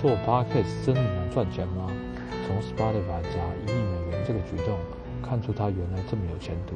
做 podcast 真的能赚钱吗？从 Spotify 砸一亿美元这个举动，看出他原来这么有前途。